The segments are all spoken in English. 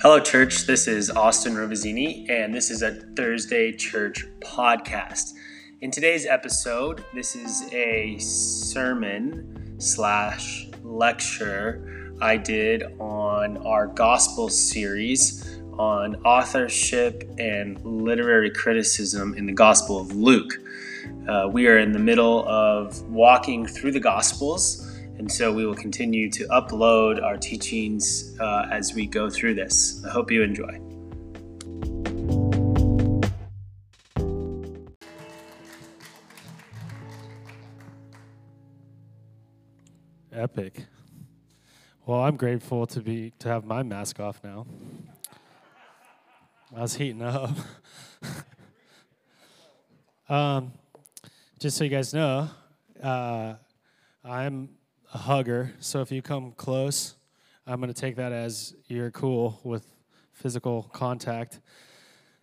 Hello, church. This is Austin Rovazini, and this is a Thursday Church podcast. In today's episode, this is a sermon slash lecture I did on our gospel series on authorship and literary criticism in the Gospel of Luke. Uh, we are in the middle of walking through the Gospels and so we will continue to upload our teachings uh, as we go through this. I hope you enjoy. Epic. Well, I'm grateful to be to have my mask off now. I was heating up. um, just so you guys know, uh, I'm a hugger. So if you come close, I'm going to take that as you're cool with physical contact.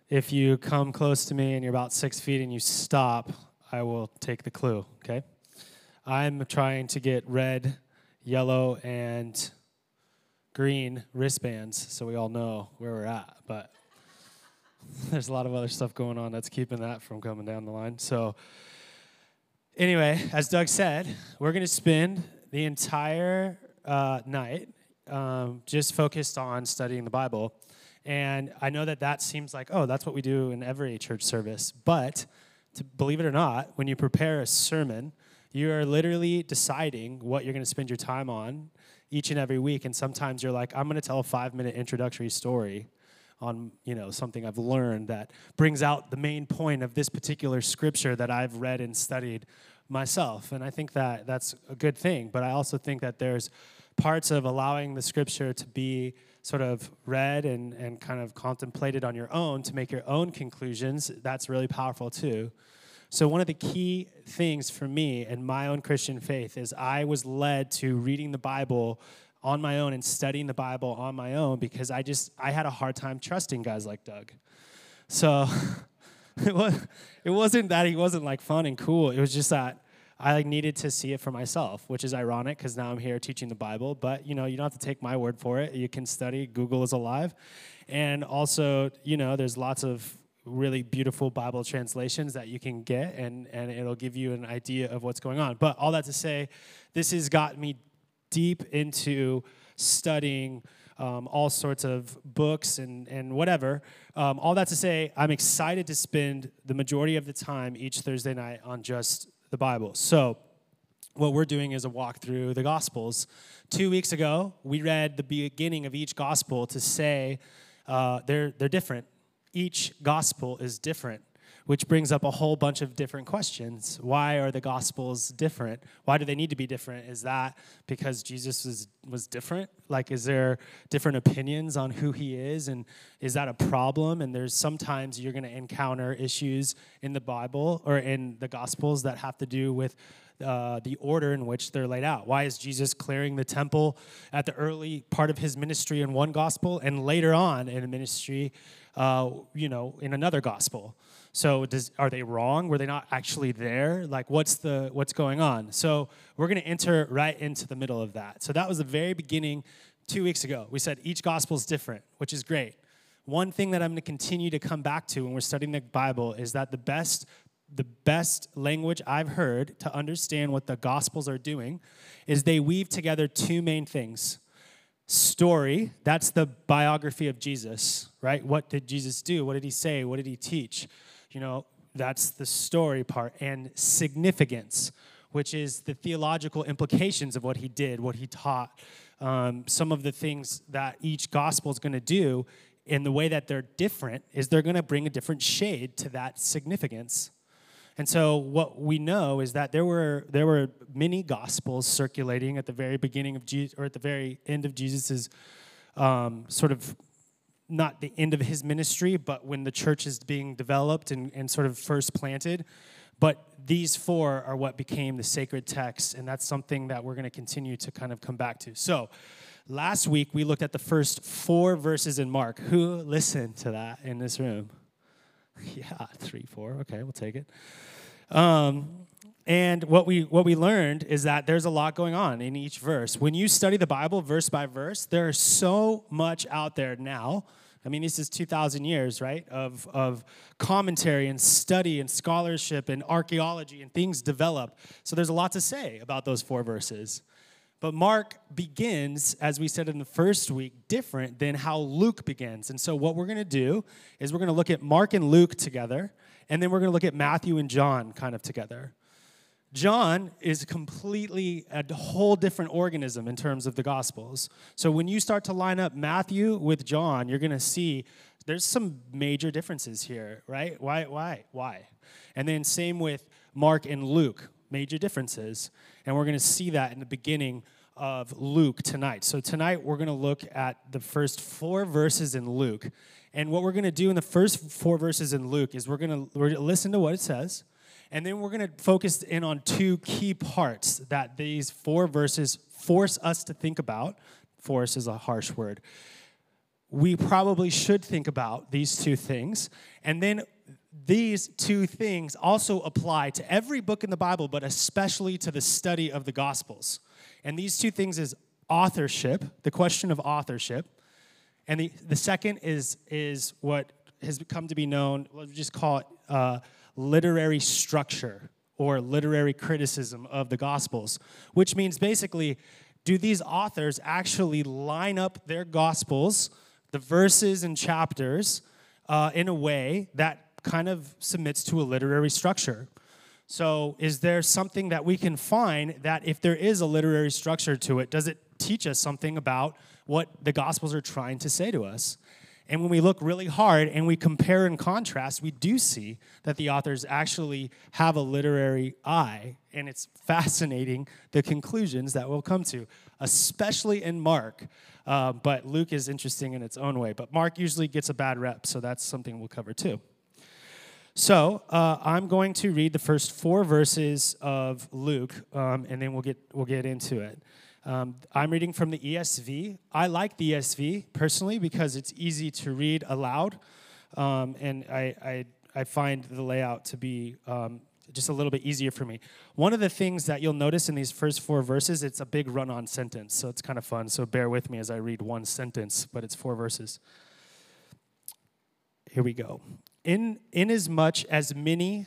If you come close to me and you're about six feet and you stop, I will take the clue, okay? I'm trying to get red, yellow, and green wristbands so we all know where we're at. But there's a lot of other stuff going on that's keeping that from coming down the line. So, anyway, as Doug said, we're going to spend the entire uh, night um, just focused on studying the Bible. And I know that that seems like, oh, that's what we do in every church service. But to believe it or not, when you prepare a sermon, you are literally deciding what you're going to spend your time on each and every week. And sometimes you're like, I'm going to tell a five minute introductory story on you know something I've learned that brings out the main point of this particular scripture that I've read and studied myself. And I think that that's a good thing. But I also think that there's parts of allowing the scripture to be sort of read and, and kind of contemplated on your own to make your own conclusions. That's really powerful too. So, one of the key things for me and my own Christian faith is I was led to reading the Bible on my own and studying the Bible on my own because I just I had a hard time trusting guys like Doug. So it, was, it wasn't that he wasn't like fun and cool. It was just that I like needed to see it for myself, which is ironic because now I'm here teaching the Bible. But you know, you don't have to take my word for it. You can study. Google is alive, and also, you know, there's lots of really beautiful Bible translations that you can get, and and it'll give you an idea of what's going on. But all that to say, this has got me deep into studying um, all sorts of books and, and whatever. Um, all that to say, I'm excited to spend the majority of the time each Thursday night on just the Bible. So, what we're doing is a walk through the Gospels. Two weeks ago, we read the beginning of each Gospel to say uh, they're, they're different. Each Gospel is different which brings up a whole bunch of different questions. Why are the gospels different? Why do they need to be different? Is that because Jesus was, was different? Like, is there different opinions on who he is? And is that a problem? And there's sometimes you're going to encounter issues in the Bible or in the gospels that have to do with uh, the order in which they're laid out. Why is Jesus clearing the temple at the early part of his ministry in one gospel and later on in ministry, uh, you know, in another gospel? So does, are they wrong? Were they not actually there? Like what's the what's going on? So we're going to enter right into the middle of that. So that was the very beginning 2 weeks ago. We said each gospel is different, which is great. One thing that I'm going to continue to come back to when we're studying the Bible is that the best the best language I've heard to understand what the gospels are doing is they weave together two main things story that's the biography of jesus right what did jesus do what did he say what did he teach you know, that's the story part. And significance, which is the theological implications of what he did, what he taught, um, some of the things that each gospel is going to do. In the way that they're different, is they're going to bring a different shade to that significance. And so what we know is that there were there were many gospels circulating at the very beginning of Jesus or at the very end of Jesus's um, sort of not the end of his ministry, but when the church is being developed and, and sort of first planted. But these four are what became the sacred texts, and that's something that we're going to continue to kind of come back to. So, last week we looked at the first four verses in Mark. Who listened to that in this room? Yeah, three, four. Okay, we'll take it. Um, And what we what we learned is that there's a lot going on in each verse. When you study the Bible verse by verse, there's so much out there now. I mean, this is 2,000 years, right, of, of commentary and study and scholarship and archaeology and things develop. So there's a lot to say about those four verses. But Mark begins, as we said in the first week, different than how Luke begins. And so, what we're going to do is we're going to look at Mark and Luke together, and then we're going to look at Matthew and John kind of together. John is completely a whole different organism in terms of the Gospels. So when you start to line up Matthew with John, you're going to see there's some major differences here, right? Why? Why? Why? And then same with Mark and Luke, major differences. And we're going to see that in the beginning of Luke tonight. So tonight we're going to look at the first four verses in Luke. And what we're going to do in the first four verses in Luke is we're going to listen to what it says. And then we're going to focus in on two key parts that these four verses force us to think about. Force is a harsh word. We probably should think about these two things. And then these two things also apply to every book in the Bible, but especially to the study of the Gospels. And these two things is authorship, the question of authorship. And the, the second is, is what has come to be known, let's just call it uh, literary structure or literary criticism of the Gospels, which means basically, do these authors actually line up their Gospels, the verses and chapters, uh, in a way that kind of submits to a literary structure? So, is there something that we can find that if there is a literary structure to it, does it teach us something about what the Gospels are trying to say to us? And when we look really hard and we compare and contrast, we do see that the authors actually have a literary eye. And it's fascinating the conclusions that we'll come to, especially in Mark. Uh, but Luke is interesting in its own way. But Mark usually gets a bad rep, so that's something we'll cover too. So uh, I'm going to read the first four verses of Luke, um, and then we'll get we'll get into it. Um, I'm reading from the ESV. I like the ESV personally because it's easy to read aloud, um, and I, I, I, find the layout to be um, just a little bit easier for me. One of the things that you'll notice in these first four verses, it's a big run on sentence, so it's kind of fun. So bear with me as I read one sentence, but it's four verses. Here we go. In, inasmuch as many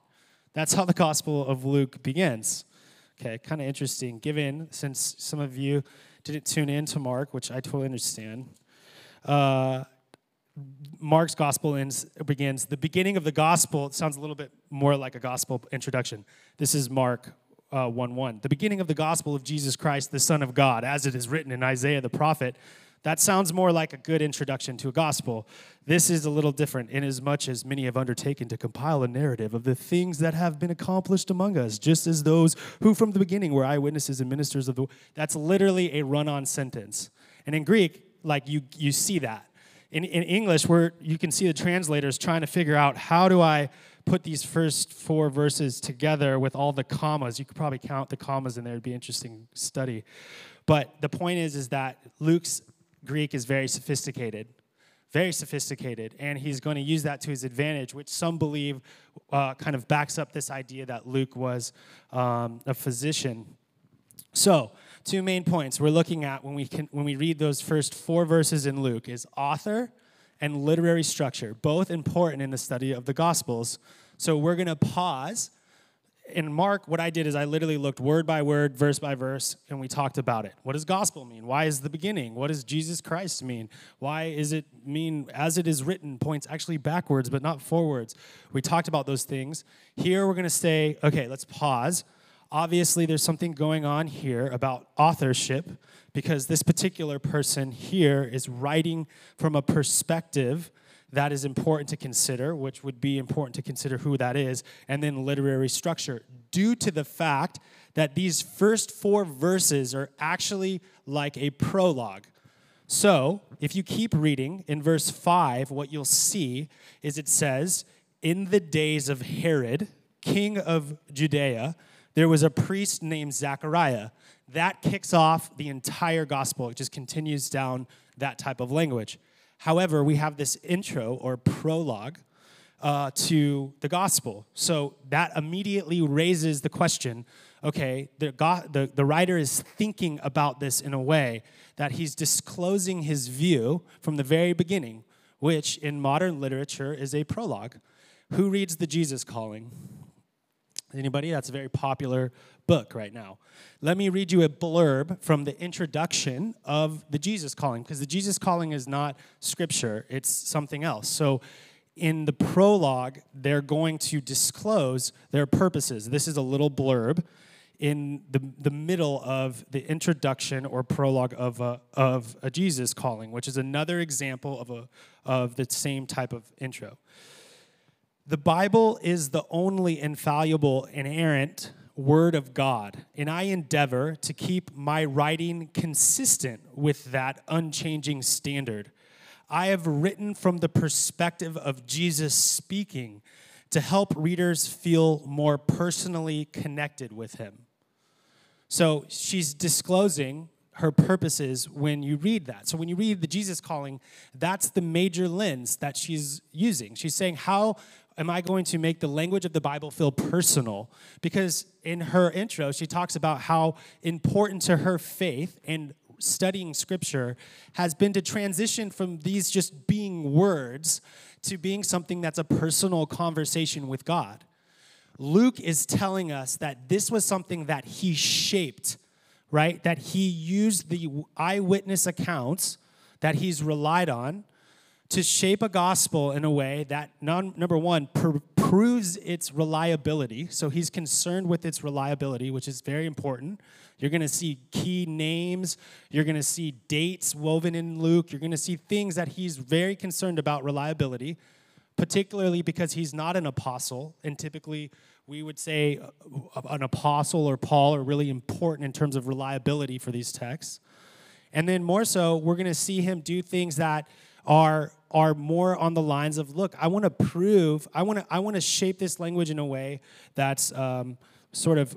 that's how the Gospel of Luke begins. Okay, kind of interesting, given since some of you didn't tune in to Mark, which I totally understand. Uh, Mark's gospel ends, begins the beginning of the gospel. It sounds a little bit more like a gospel introduction. This is Mark uh, 1 1. The beginning of the gospel of Jesus Christ, the Son of God, as it is written in Isaiah the prophet. That sounds more like a good introduction to a gospel. This is a little different, inasmuch as many have undertaken to compile a narrative of the things that have been accomplished among us, just as those who from the beginning were eyewitnesses and ministers of the. That's literally a run on sentence. And in Greek, like you, you see that. In, in English, where you can see the translators trying to figure out how do I put these first four verses together with all the commas. You could probably count the commas in there. It'd be interesting study. But the point is, is that Luke's Greek is very sophisticated, very sophisticated, and he's going to use that to his advantage, which some believe uh, kind of backs up this idea that Luke was um, a physician. So, two main points we're looking at when we can when we read those first four verses in Luke is author and literary structure, both important in the study of the Gospels. So we're going to pause in Mark, what I did is I literally looked word by word, verse by verse, and we talked about it. What does gospel mean? Why is the beginning? What does Jesus Christ mean? Why is it mean as it is written points actually backwards but not forwards? We talked about those things. Here we're going to say, okay, let's pause. Obviously, there's something going on here about authorship because this particular person here is writing from a perspective that is important to consider, which would be important to consider who that is, and then literary structure, due to the fact that these first four verses are actually like a prologue. So, if you keep reading in verse 5, what you'll see is it says, In the days of Herod, king of Judea, there was a priest named Zechariah. That kicks off the entire gospel. It just continues down that type of language. However, we have this intro or prologue uh, to the gospel. So that immediately raises the question okay, the, God, the, the writer is thinking about this in a way that he's disclosing his view from the very beginning, which in modern literature is a prologue. Who reads the Jesus calling? Anybody? That's a very popular book right now. Let me read you a blurb from the introduction of the Jesus calling, because the Jesus calling is not scripture, it's something else. So, in the prologue, they're going to disclose their purposes. This is a little blurb in the, the middle of the introduction or prologue of a, of a Jesus calling, which is another example of, a, of the same type of intro. The Bible is the only infallible, inerrant Word of God, and I endeavor to keep my writing consistent with that unchanging standard. I have written from the perspective of Jesus speaking to help readers feel more personally connected with him. So she's disclosing her purposes when you read that. So when you read the Jesus calling, that's the major lens that she's using. She's saying, How am I going to make the language of the Bible feel personal? Because in her intro, she talks about how important to her faith and studying scripture has been to transition from these just being words to being something that's a personal conversation with God. Luke is telling us that this was something that he shaped, right? That he used the eyewitness accounts that he's relied on to shape a gospel in a way that, non, number one, pr- proves its reliability. So he's concerned with its reliability, which is very important. You're going to see key names, you're going to see dates woven in Luke, you're going to see things that he's very concerned about reliability, particularly because he's not an apostle. And typically, we would say uh, an apostle or Paul are really important in terms of reliability for these texts. And then more so, we're going to see him do things that are are more on the lines of look i want to prove i want to i want to shape this language in a way that's um, sort of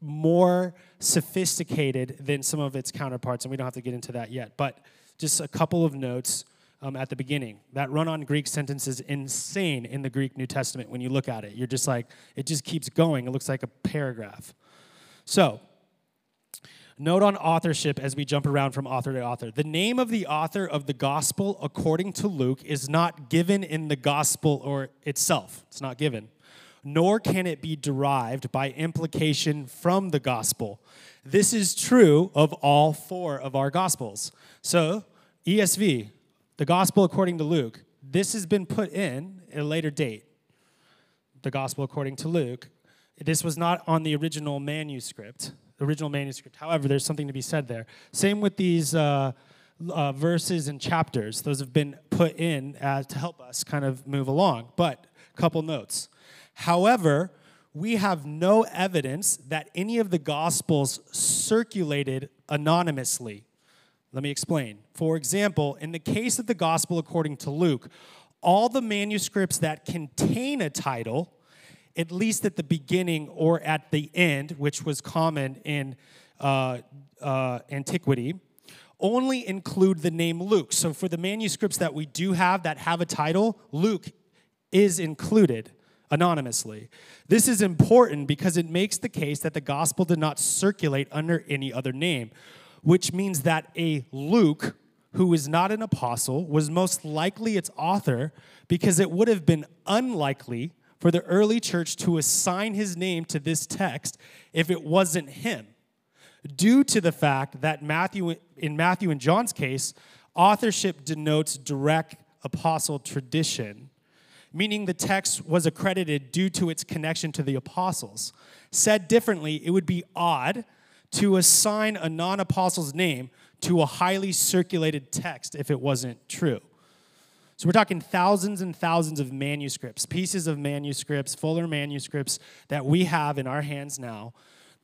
more sophisticated than some of its counterparts and we don't have to get into that yet. But just a couple of notes um, at the beginning. That run-on greek sentence is insane in the greek new testament when you look at it. You're just like it just keeps going. It looks like a paragraph. So Note on authorship as we jump around from author to author. The name of the author of the gospel, according to Luke, is not given in the gospel or itself. It's not given. Nor can it be derived by implication from the gospel. This is true of all four of our gospels. So, ESV, the gospel according to Luke, this has been put in at a later date. The gospel according to Luke. This was not on the original manuscript original manuscript. However, there's something to be said there. Same with these uh, uh, verses and chapters. Those have been put in as, to help us kind of move along. But a couple notes. However, we have no evidence that any of the gospels circulated anonymously. Let me explain. For example, in the case of the gospel according to Luke, all the manuscripts that contain a title at least at the beginning or at the end, which was common in uh, uh, antiquity, only include the name Luke. So for the manuscripts that we do have that have a title, Luke is included anonymously. This is important because it makes the case that the gospel did not circulate under any other name, which means that a Luke who is not an apostle was most likely its author because it would have been unlikely for the early church to assign his name to this text if it wasn't him, due to the fact that Matthew, in Matthew and John's case, authorship denotes direct apostle tradition, meaning the text was accredited due to its connection to the apostles. Said differently, it would be odd to assign a non apostle's name to a highly circulated text if it wasn't true. So we're talking thousands and thousands of manuscripts, pieces of manuscripts, fuller manuscripts that we have in our hands now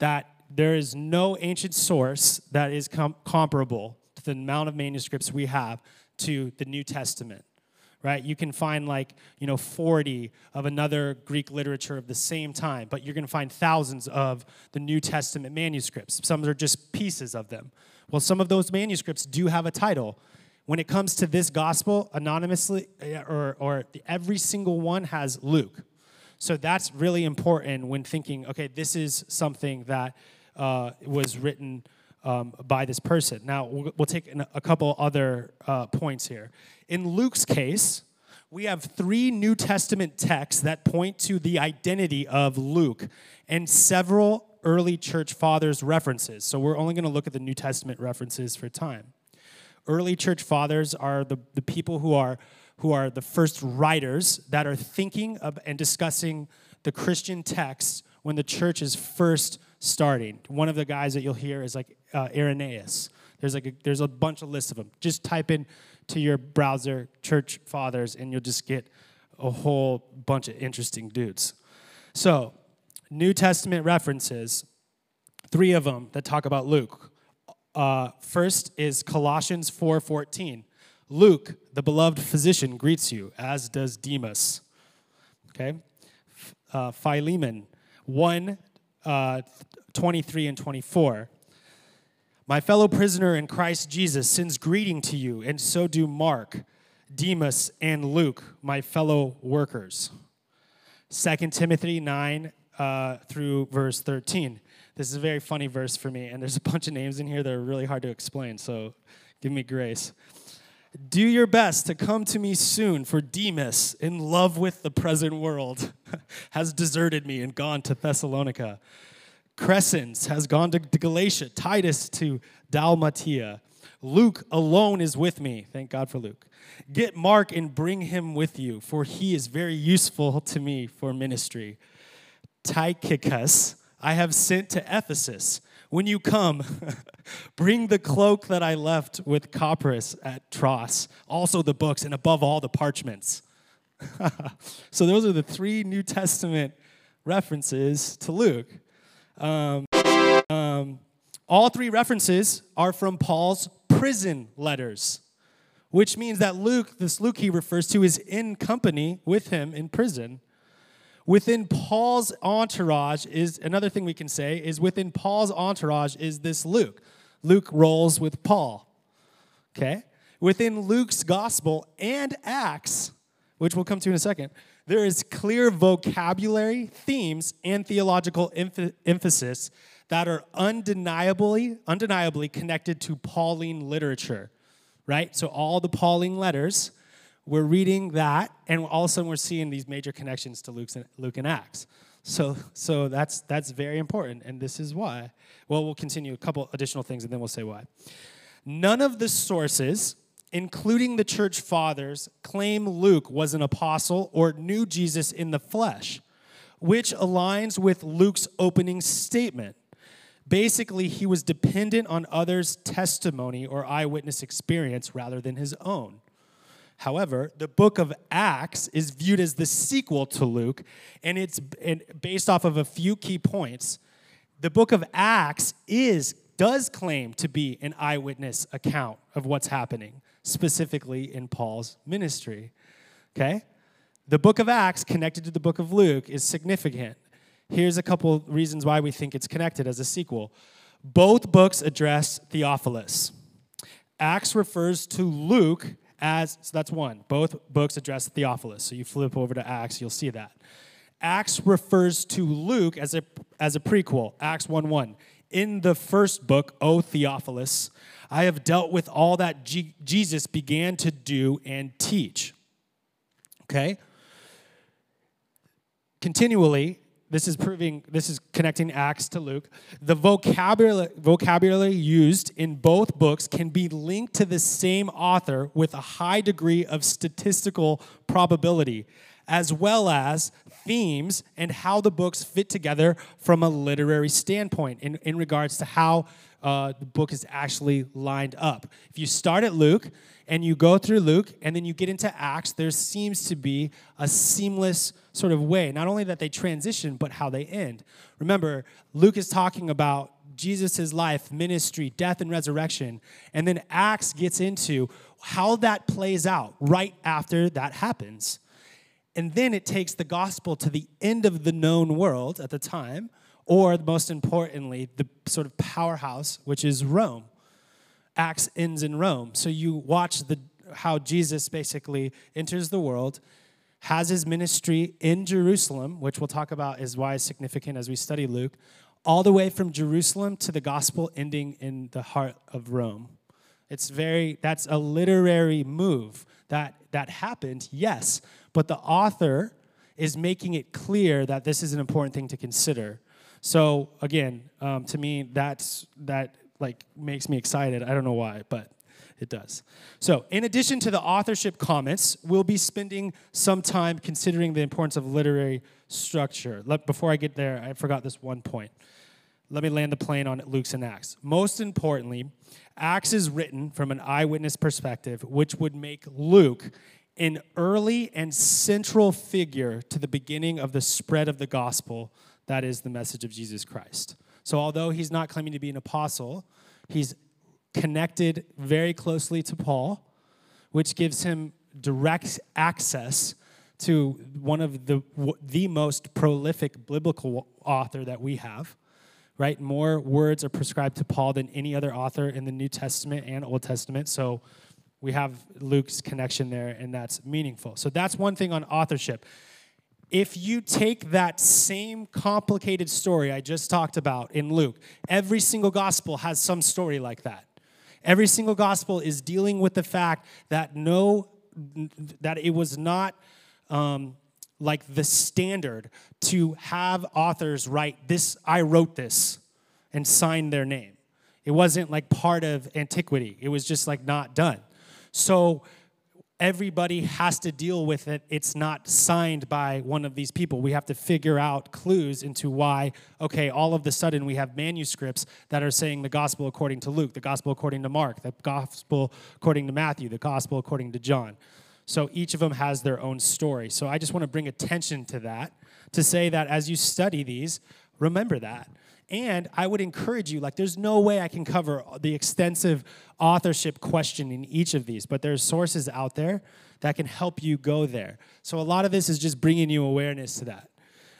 that there is no ancient source that is com- comparable to the amount of manuscripts we have to the New Testament. Right? You can find like, you know, 40 of another Greek literature of the same time, but you're going to find thousands of the New Testament manuscripts. Some are just pieces of them. Well, some of those manuscripts do have a title when it comes to this gospel, anonymously, eh, or, or every single one has Luke. So that's really important when thinking, okay, this is something that uh, was written um, by this person. Now, we'll, we'll take a couple other uh, points here. In Luke's case, we have three New Testament texts that point to the identity of Luke and several early church fathers' references. So we're only going to look at the New Testament references for time early church fathers are the, the people who are who are the first writers that are thinking of and discussing the Christian texts when the church is first starting. One of the guys that you'll hear is like uh, Irenaeus. There's like a, there's a bunch of lists of them. Just type in to your browser church fathers and you'll just get a whole bunch of interesting dudes. So, New Testament references, three of them that talk about Luke. Uh, first is Colossians 4:14. Luke, the beloved physician, greets you, as does Demas. Okay, uh, Philemon 1, uh, 23 and 24. My fellow prisoner in Christ Jesus sends greeting to you, and so do Mark, Demas, and Luke, my fellow workers. 2 Timothy 9 uh, through verse 13. This is a very funny verse for me, and there's a bunch of names in here that are really hard to explain, so give me grace. Do your best to come to me soon, for Demas, in love with the present world, has deserted me and gone to Thessalonica. Crescens has gone to Galatia, Titus to Dalmatia. Luke alone is with me. Thank God for Luke. Get Mark and bring him with you, for he is very useful to me for ministry. Tychicus I have sent to Ephesus. When you come, bring the cloak that I left with Carpus at Troas, also the books, and above all, the parchments. so, those are the three New Testament references to Luke. Um, um, all three references are from Paul's prison letters, which means that Luke, this Luke he refers to, is in company with him in prison. Within Paul's entourage is another thing we can say is within Paul's entourage is this Luke. Luke rolls with Paul. Okay? Within Luke's gospel and Acts, which we'll come to in a second, there is clear vocabulary, themes, and theological emph- emphasis that are undeniably, undeniably connected to Pauline literature, right? So all the Pauline letters we're reading that, and all of a sudden we're seeing these major connections to Luke's and, Luke and Acts. So, so that's, that's very important, and this is why. Well, we'll continue a couple additional things, and then we'll say why. None of the sources, including the church fathers, claim Luke was an apostle or knew Jesus in the flesh, which aligns with Luke's opening statement. Basically, he was dependent on others' testimony or eyewitness experience rather than his own. However, the book of Acts is viewed as the sequel to Luke, and it's based off of a few key points. The book of Acts is does claim to be an eyewitness account of what's happening, specifically in Paul's ministry. Okay? The book of Acts connected to the book of Luke is significant. Here's a couple reasons why we think it's connected as a sequel. Both books address Theophilus. Acts refers to Luke as, so that's one. Both books address Theophilus. So you flip over to Acts, you'll see that. Acts refers to Luke as a, as a prequel, Acts 1 1. In the first book, O Theophilus, I have dealt with all that G- Jesus began to do and teach. Okay? Continually, this is proving this is connecting acts to luke the vocabulary, vocabulary used in both books can be linked to the same author with a high degree of statistical probability as well as themes and how the books fit together from a literary standpoint in, in regards to how uh, the book is actually lined up. If you start at Luke and you go through Luke and then you get into Acts, there seems to be a seamless sort of way, not only that they transition, but how they end. Remember, Luke is talking about Jesus' life, ministry, death, and resurrection. And then Acts gets into how that plays out right after that happens. And then it takes the gospel to the end of the known world at the time, or most importantly, the sort of powerhouse, which is Rome. Acts ends in Rome. So you watch the, how Jesus basically enters the world, has his ministry in Jerusalem, which we'll talk about is why it's significant as we study Luke, all the way from Jerusalem to the gospel ending in the heart of Rome. It's very, that's a literary move that, that happened, yes, but the author is making it clear that this is an important thing to consider. So again, um, to me, that's that like makes me excited. I don't know why, but it does. So, in addition to the authorship comments, we'll be spending some time considering the importance of literary structure. Let, before I get there, I forgot this one point. Let me land the plane on Luke's and Acts. Most importantly, Acts is written from an eyewitness perspective, which would make Luke an early and central figure to the beginning of the spread of the gospel that is the message of Jesus Christ. So, although he's not claiming to be an apostle, he's connected very closely to Paul, which gives him direct access to one of the, the most prolific biblical author that we have right? More words are prescribed to Paul than any other author in the New Testament and Old Testament. So we have Luke's connection there, and that's meaningful. So that's one thing on authorship. If you take that same complicated story I just talked about in Luke, every single gospel has some story like that. Every single gospel is dealing with the fact that no, that it was not um, like the standard to have authors write this i wrote this and sign their name. It wasn't like part of antiquity. It was just like not done. So everybody has to deal with it it's not signed by one of these people we have to figure out clues into why okay all of the sudden we have manuscripts that are saying the gospel according to luke the gospel according to mark the gospel according to matthew the gospel according to john so each of them has their own story. So I just want to bring attention to that to say that as you study these, remember that. And I would encourage you, like, there's no way I can cover the extensive authorship question in each of these, but there's sources out there that can help you go there. So a lot of this is just bringing you awareness to that.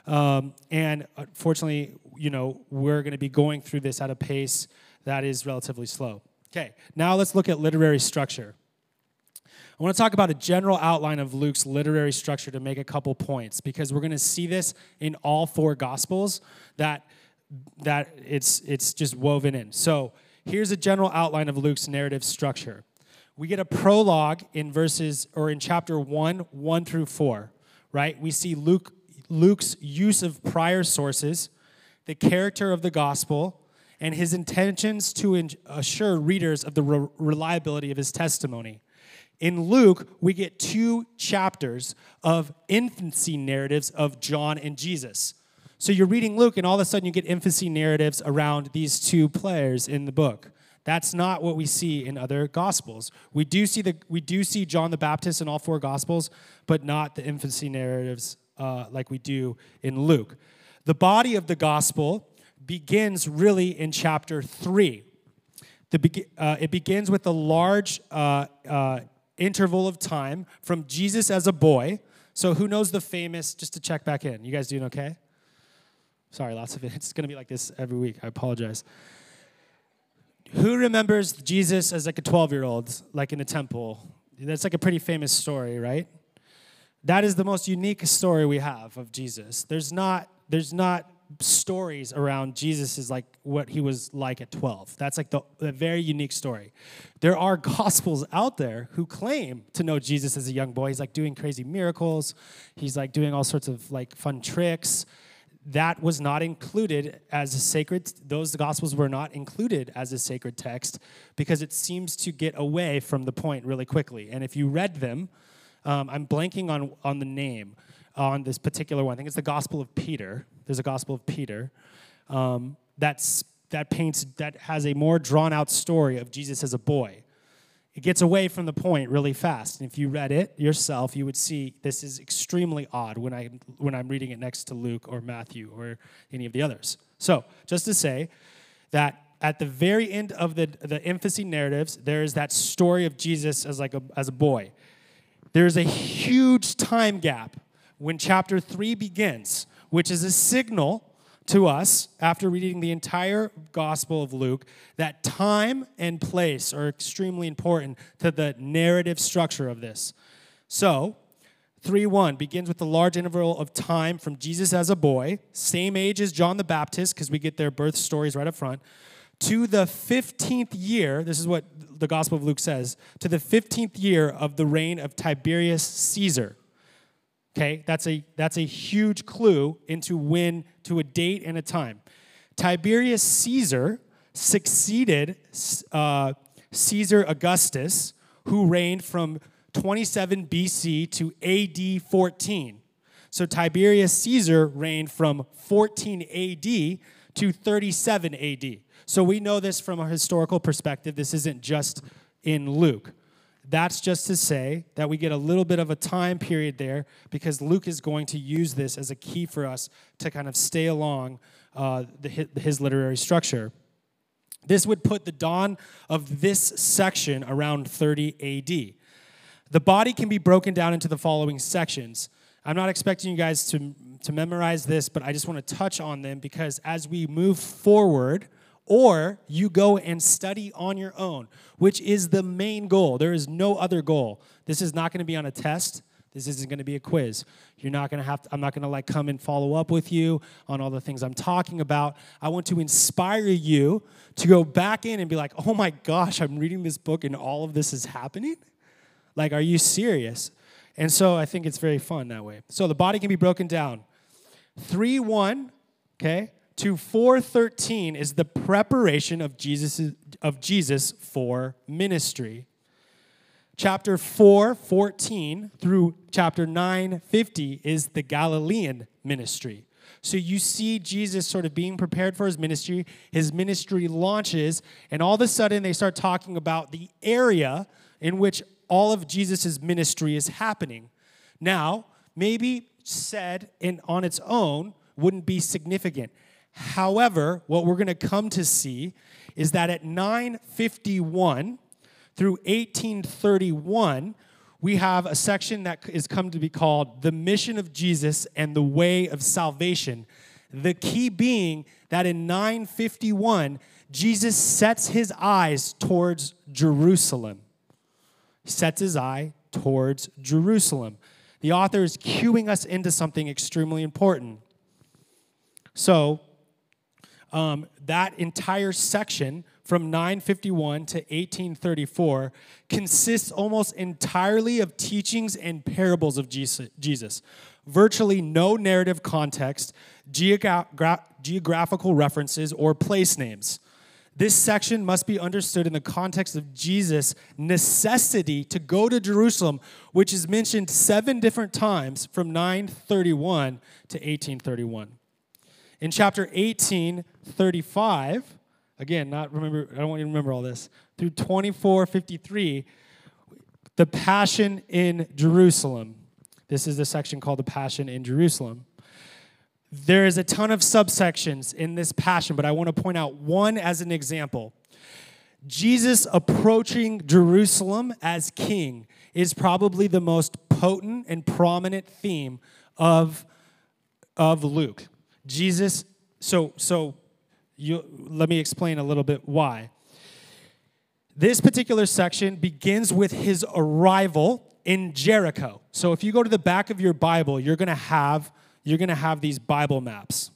Um, and unfortunately, you know, we're going to be going through this at a pace that is relatively slow. Okay, now let's look at literary structure. I want to talk about a general outline of Luke's literary structure to make a couple points because we're going to see this in all four gospels that that it's it's just woven in. So, here's a general outline of Luke's narrative structure. We get a prologue in verses or in chapter 1, 1 through 4, right? We see Luke Luke's use of prior sources, the character of the gospel, and his intentions to assure readers of the re- reliability of his testimony. In Luke, we get two chapters of infancy narratives of John and Jesus. So you're reading Luke, and all of a sudden you get infancy narratives around these two players in the book. That's not what we see in other gospels. We do see the we do see John the Baptist in all four gospels, but not the infancy narratives uh, like we do in Luke. The body of the gospel begins really in chapter three. The, uh, it begins with a large uh, uh interval of time from Jesus as a boy. So, who knows the famous, just to check back in? You guys doing okay? Sorry, lots of it. It's going to be like this every week. I apologize. Who remembers Jesus as like a 12 year old, like in a temple? That's like a pretty famous story, right? That is the most unique story we have of Jesus. There's not, there's not stories around Jesus is like what he was like at 12. That's like the, the very unique story. There are gospels out there who claim to know Jesus as a young boy. He's like doing crazy miracles. He's like doing all sorts of like fun tricks. That was not included as a sacred, those gospels were not included as a sacred text because it seems to get away from the point really quickly. And if you read them, um, I'm blanking on, on the name on this particular one. I think it's the Gospel of Peter. There's a Gospel of Peter um, that's, that paints, that has a more drawn out story of Jesus as a boy. It gets away from the point really fast. And if you read it yourself, you would see this is extremely odd when, I, when I'm reading it next to Luke or Matthew or any of the others. So, just to say that at the very end of the, the infancy narratives, there is that story of Jesus as like a, as a boy. There's a huge time gap when chapter 3 begins, which is a signal to us after reading the entire Gospel of Luke that time and place are extremely important to the narrative structure of this. So, 3 1 begins with the large interval of time from Jesus as a boy, same age as John the Baptist, because we get their birth stories right up front, to the 15th year. This is what the Gospel of Luke says to the 15th year of the reign of Tiberius Caesar. Okay, that's a, that's a huge clue into when, to a date and a time. Tiberius Caesar succeeded uh, Caesar Augustus, who reigned from 27 BC to AD 14. So Tiberius Caesar reigned from 14 AD to 37 AD. So we know this from a historical perspective. This isn't just in Luke. That's just to say that we get a little bit of a time period there because Luke is going to use this as a key for us to kind of stay along uh, the, his literary structure. This would put the dawn of this section around 30 AD. The body can be broken down into the following sections. I'm not expecting you guys to, to memorize this, but I just want to touch on them because as we move forward, or you go and study on your own, which is the main goal. There is no other goal. This is not going to be on a test. This isn't going to be a quiz. You're not going to have to, I'm not going to like come and follow up with you on all the things I'm talking about. I want to inspire you to go back in and be like, "Oh my gosh, I'm reading this book and all of this is happening?" Like, are you serious? And so I think it's very fun that way. So the body can be broken down. 3 1, okay? To 413 is the preparation of Jesus, of Jesus for ministry. Chapter 414 through chapter 950 is the Galilean ministry. So you see Jesus sort of being prepared for his ministry. His ministry launches, and all of a sudden they start talking about the area in which all of Jesus' ministry is happening. Now, maybe said in, on its own wouldn't be significant. However, what we're going to come to see is that at 951 through 1831, we have a section that is come to be called the mission of Jesus and the way of salvation. The key being that in 951, Jesus sets his eyes towards Jerusalem. He sets his eye towards Jerusalem. The author is cueing us into something extremely important. So, um, that entire section from 951 to 1834 consists almost entirely of teachings and parables of Jesus. Virtually no narrative context, geogra- geographical references, or place names. This section must be understood in the context of Jesus' necessity to go to Jerusalem, which is mentioned seven different times from 931 to 1831. In chapter 18, 35, again, not remember, I don't want you to remember all this, through 24, 53, the Passion in Jerusalem. This is the section called the Passion in Jerusalem. There is a ton of subsections in this passion, but I want to point out one as an example. Jesus approaching Jerusalem as king is probably the most potent and prominent theme of, of Luke. Jesus, so, so you, let me explain a little bit why. This particular section begins with his arrival in Jericho. So if you go to the back of your Bible, you're going to have you're going to have these Bible maps.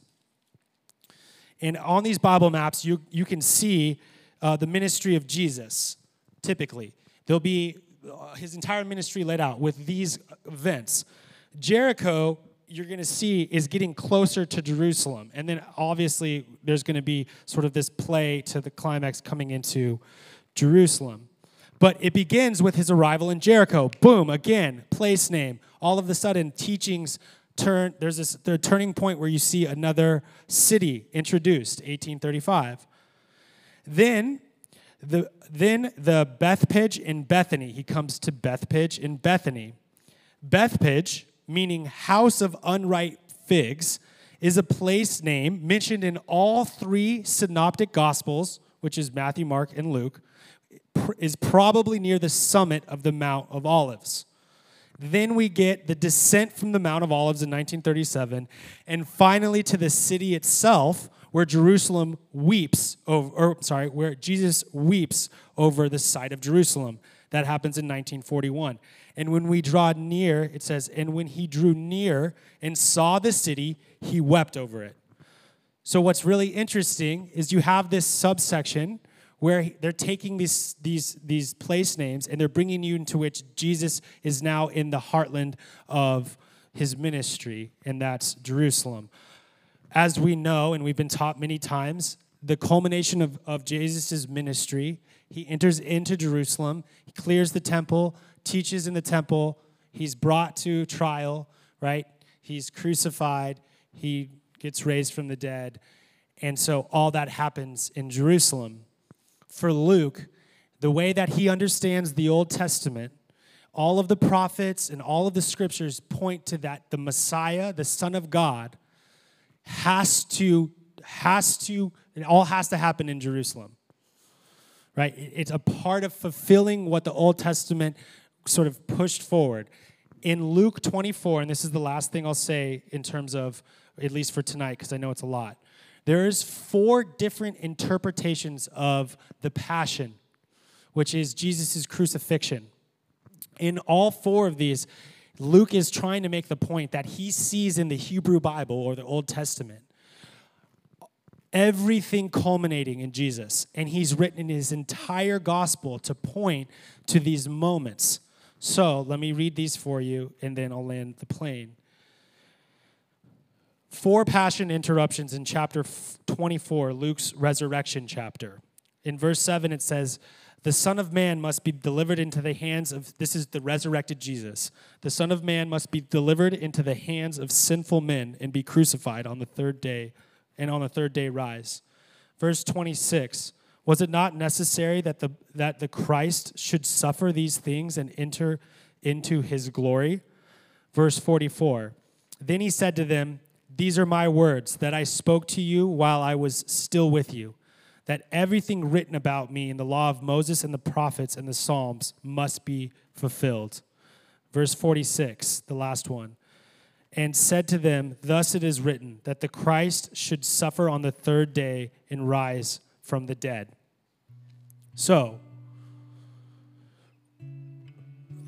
And on these Bible maps, you, you can see uh, the ministry of Jesus, typically. There'll be uh, his entire ministry laid out with these events. Jericho you're going to see is getting closer to Jerusalem. And then obviously there's going to be sort of this play to the climax coming into Jerusalem. But it begins with his arrival in Jericho. Boom, again, place name. All of a sudden, teachings turn there's this the turning point where you see another city introduced 1835 then the then the bethphage in bethany he comes to bethphage in bethany bethphage meaning house of unripe figs is a place name mentioned in all three synoptic gospels which is matthew mark and luke is probably near the summit of the mount of olives then we get the descent from the Mount of Olives in 1937, and finally to the city itself, where Jerusalem weeps over, or sorry, where Jesus weeps over the site of Jerusalem. That happens in 1941. And when we draw near, it says, and when he drew near and saw the city, he wept over it. So, what's really interesting is you have this subsection where they're taking these, these, these place names and they're bringing you into which Jesus is now in the heartland of his ministry, and that's Jerusalem. As we know, and we've been taught many times, the culmination of, of Jesus' ministry, he enters into Jerusalem, he clears the temple, teaches in the temple, he's brought to trial, right? He's crucified, he gets raised from the dead. And so all that happens in Jerusalem for Luke, the way that he understands the Old Testament, all of the prophets and all of the scriptures point to that the Messiah, the Son of God, has to, has to, it all has to happen in Jerusalem. Right? It's a part of fulfilling what the Old Testament sort of pushed forward. In Luke 24, and this is the last thing I'll say in terms of, at least for tonight, because I know it's a lot. There's four different interpretations of the passion, which is Jesus' crucifixion. In all four of these, Luke is trying to make the point that he sees in the Hebrew Bible or the Old Testament everything culminating in Jesus. And he's written his entire gospel to point to these moments. So let me read these for you, and then I'll land the plane four passion interruptions in chapter 24, Luke's resurrection chapter. In verse 7, it says, The Son of Man must be delivered into the hands of, this is the resurrected Jesus. The Son of Man must be delivered into the hands of sinful men and be crucified on the third day, and on the third day rise. Verse 26, was it not necessary that the, that the Christ should suffer these things and enter into his glory? Verse 44, then he said to them, these are my words that I spoke to you while I was still with you, that everything written about me in the law of Moses and the prophets and the Psalms must be fulfilled. Verse 46, the last one. And said to them, Thus it is written, that the Christ should suffer on the third day and rise from the dead. So,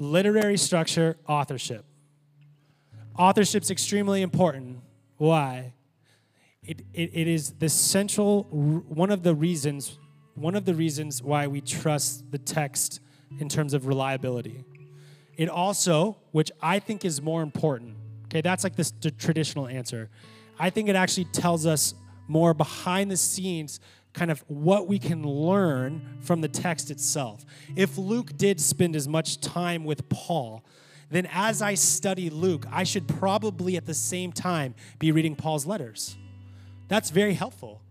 literary structure, authorship. Authorship's extremely important why? It, it, it is the central, one of the reasons, one of the reasons why we trust the text in terms of reliability. It also, which I think is more important, okay, that's like this, the traditional answer. I think it actually tells us more behind the scenes kind of what we can learn from the text itself. If Luke did spend as much time with Paul, then as I study Luke, I should probably at the same time be reading Paul's letters. That's very helpful.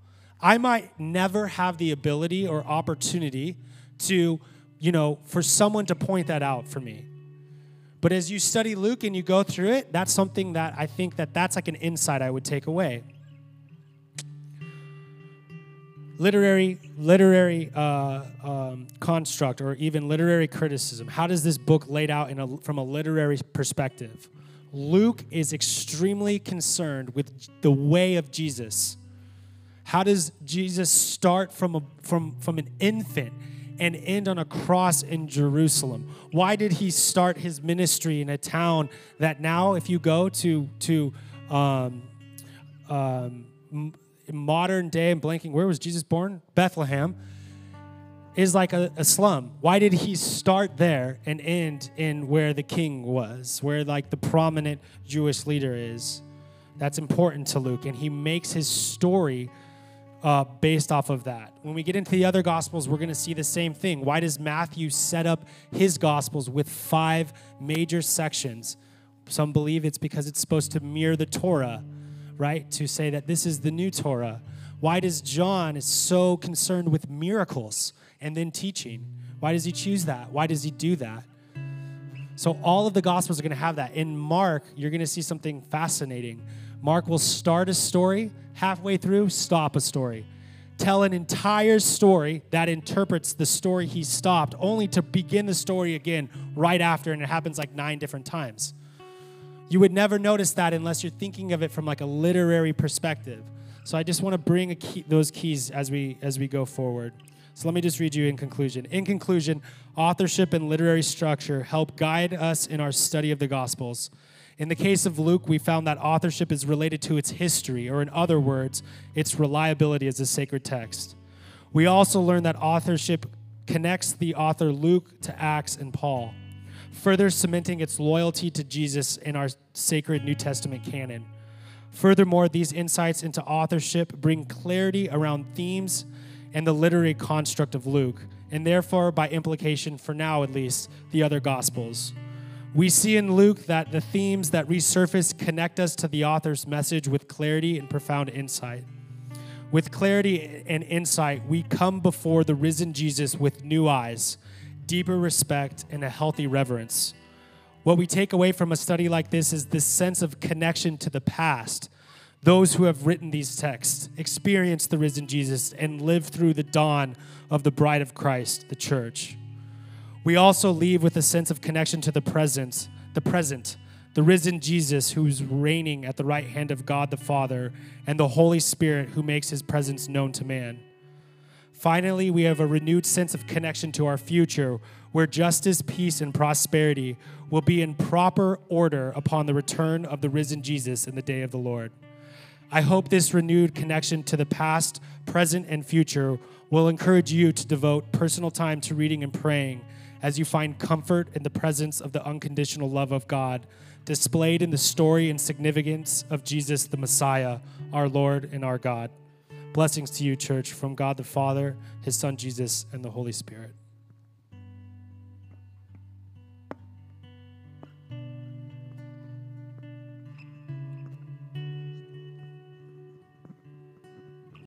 I might never have the ability or opportunity to, you know, for someone to point that out for me. But as you study Luke and you go through it, that's something that I think that that's like an insight I would take away literary literary uh, um, construct or even literary criticism. How does this book laid out in a, from a literary perspective? Luke is extremely concerned with the way of jesus. How does jesus start from, a, from, from an infant and end on a cross in jerusalem? Why did he start his ministry in a town that now if you go to to um, um, modern day, I'm blanking, where was Jesus born? Bethlehem, is like a, a, slum. Why did he start there and end in where the king was, where like the prominent Jewish leader is? That's important to Luke, and he makes his story uh, based off of that. When we get into the other gospels, we're going to see the same thing. Why does Matthew set up his gospels with five major sections? Some believe it's because it's supposed to mirror the Torah, right? To say that this is the new Torah. Why does John is so concerned with miracles and then teaching? Why does he choose that? Why does he do that? So all of the gospels are going to have that. In Mark, you're going to see something fascinating. Mark will start a story, halfway through, stop a story. Tell an entire story that interprets the story he stopped, only to begin the story again right after, and it happens like nine different times. You would never notice that unless you're thinking of it from like a literary perspective. So I just want to bring key, those keys as we as we go forward. So let me just read you in conclusion. In conclusion, authorship and literary structure help guide us in our study of the Gospels. In the case of Luke, we found that authorship is related to its history, or in other words, its reliability as a sacred text. We also learned that authorship connects the author Luke to Acts and Paul, further cementing its loyalty to Jesus in our sacred New Testament canon. Furthermore, these insights into authorship bring clarity around themes and the literary construct of Luke, and therefore, by implication, for now at least, the other Gospels. We see in Luke that the themes that resurface connect us to the author's message with clarity and profound insight. With clarity and insight, we come before the risen Jesus with new eyes, deeper respect, and a healthy reverence. What we take away from a study like this is this sense of connection to the past those who have written these texts experienced the risen Jesus and lived through the dawn of the bride of Christ, the church. We also leave with a sense of connection to the present, the present, the risen Jesus who's reigning at the right hand of God the Father, and the Holy Spirit who makes his presence known to man. Finally, we have a renewed sense of connection to our future, where justice, peace, and prosperity will be in proper order upon the return of the risen Jesus in the day of the Lord. I hope this renewed connection to the past, present, and future will encourage you to devote personal time to reading and praying as you find comfort in the presence of the unconditional love of God displayed in the story and significance of Jesus the Messiah, our Lord and our God. Blessings to you, church, from God the Father, his Son Jesus, and the Holy Spirit.